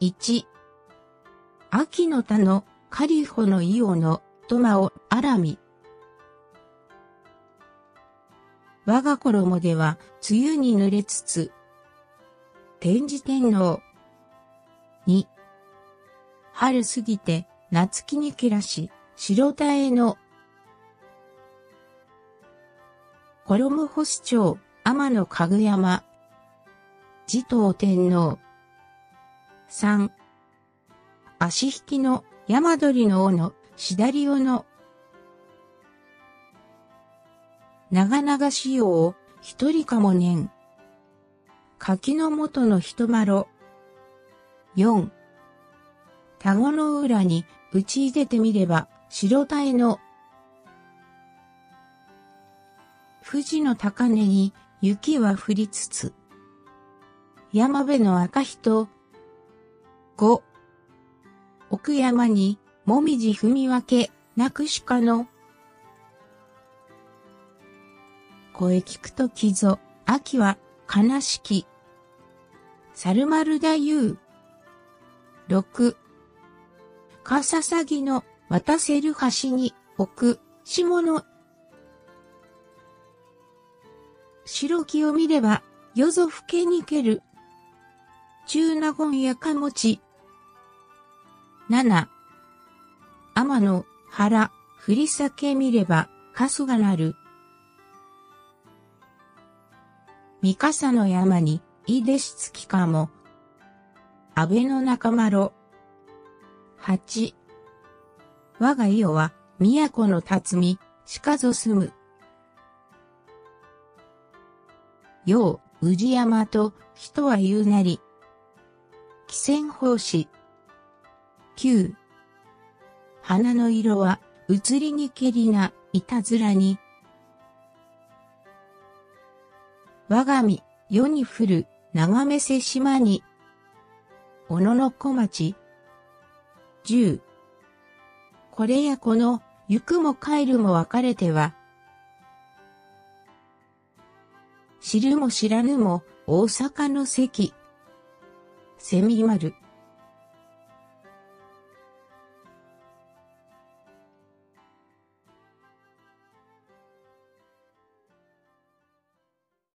1。秋の田のカリホのイオのトマオアラミ。我が衣では梅雨に濡れつつ。天智天皇。2。春過ぎて夏木にけらし、白田への。衣干し町、天野かぐ山。持統天皇。三、足引きの山鳥の尾のしだり尾の長々しよう一人かもねん。柿の元の人まろ。四、田子の裏に打ち入れてみれば白鯛の富士の高根に雪は降りつつ。山辺の赤人。五。奥山に、もみじ踏み分け、なくしかの。声聞くときぞ、秋は、悲しき。猿丸だゆう。六。かささぎの、渡せる橋に、置く、下の。白木を見れば、夜ぞふけにける。中納言やかもち。七。天の原、振り裂け見れば、かすがなる。三笠の山に、いでしつきかも。安倍の仲間ろ。八。我が家は、都の辰巳、しかぞ住む。よう、宇治山と、人は言うなり。汽船法師。九。花の色は、移りにけりな、いたずらに。我が身、世に降る、眺めせ島に。小野の小町。十。これやこの、行くも帰るも別れては。知るも知らぬも、大阪の関。セミ丸。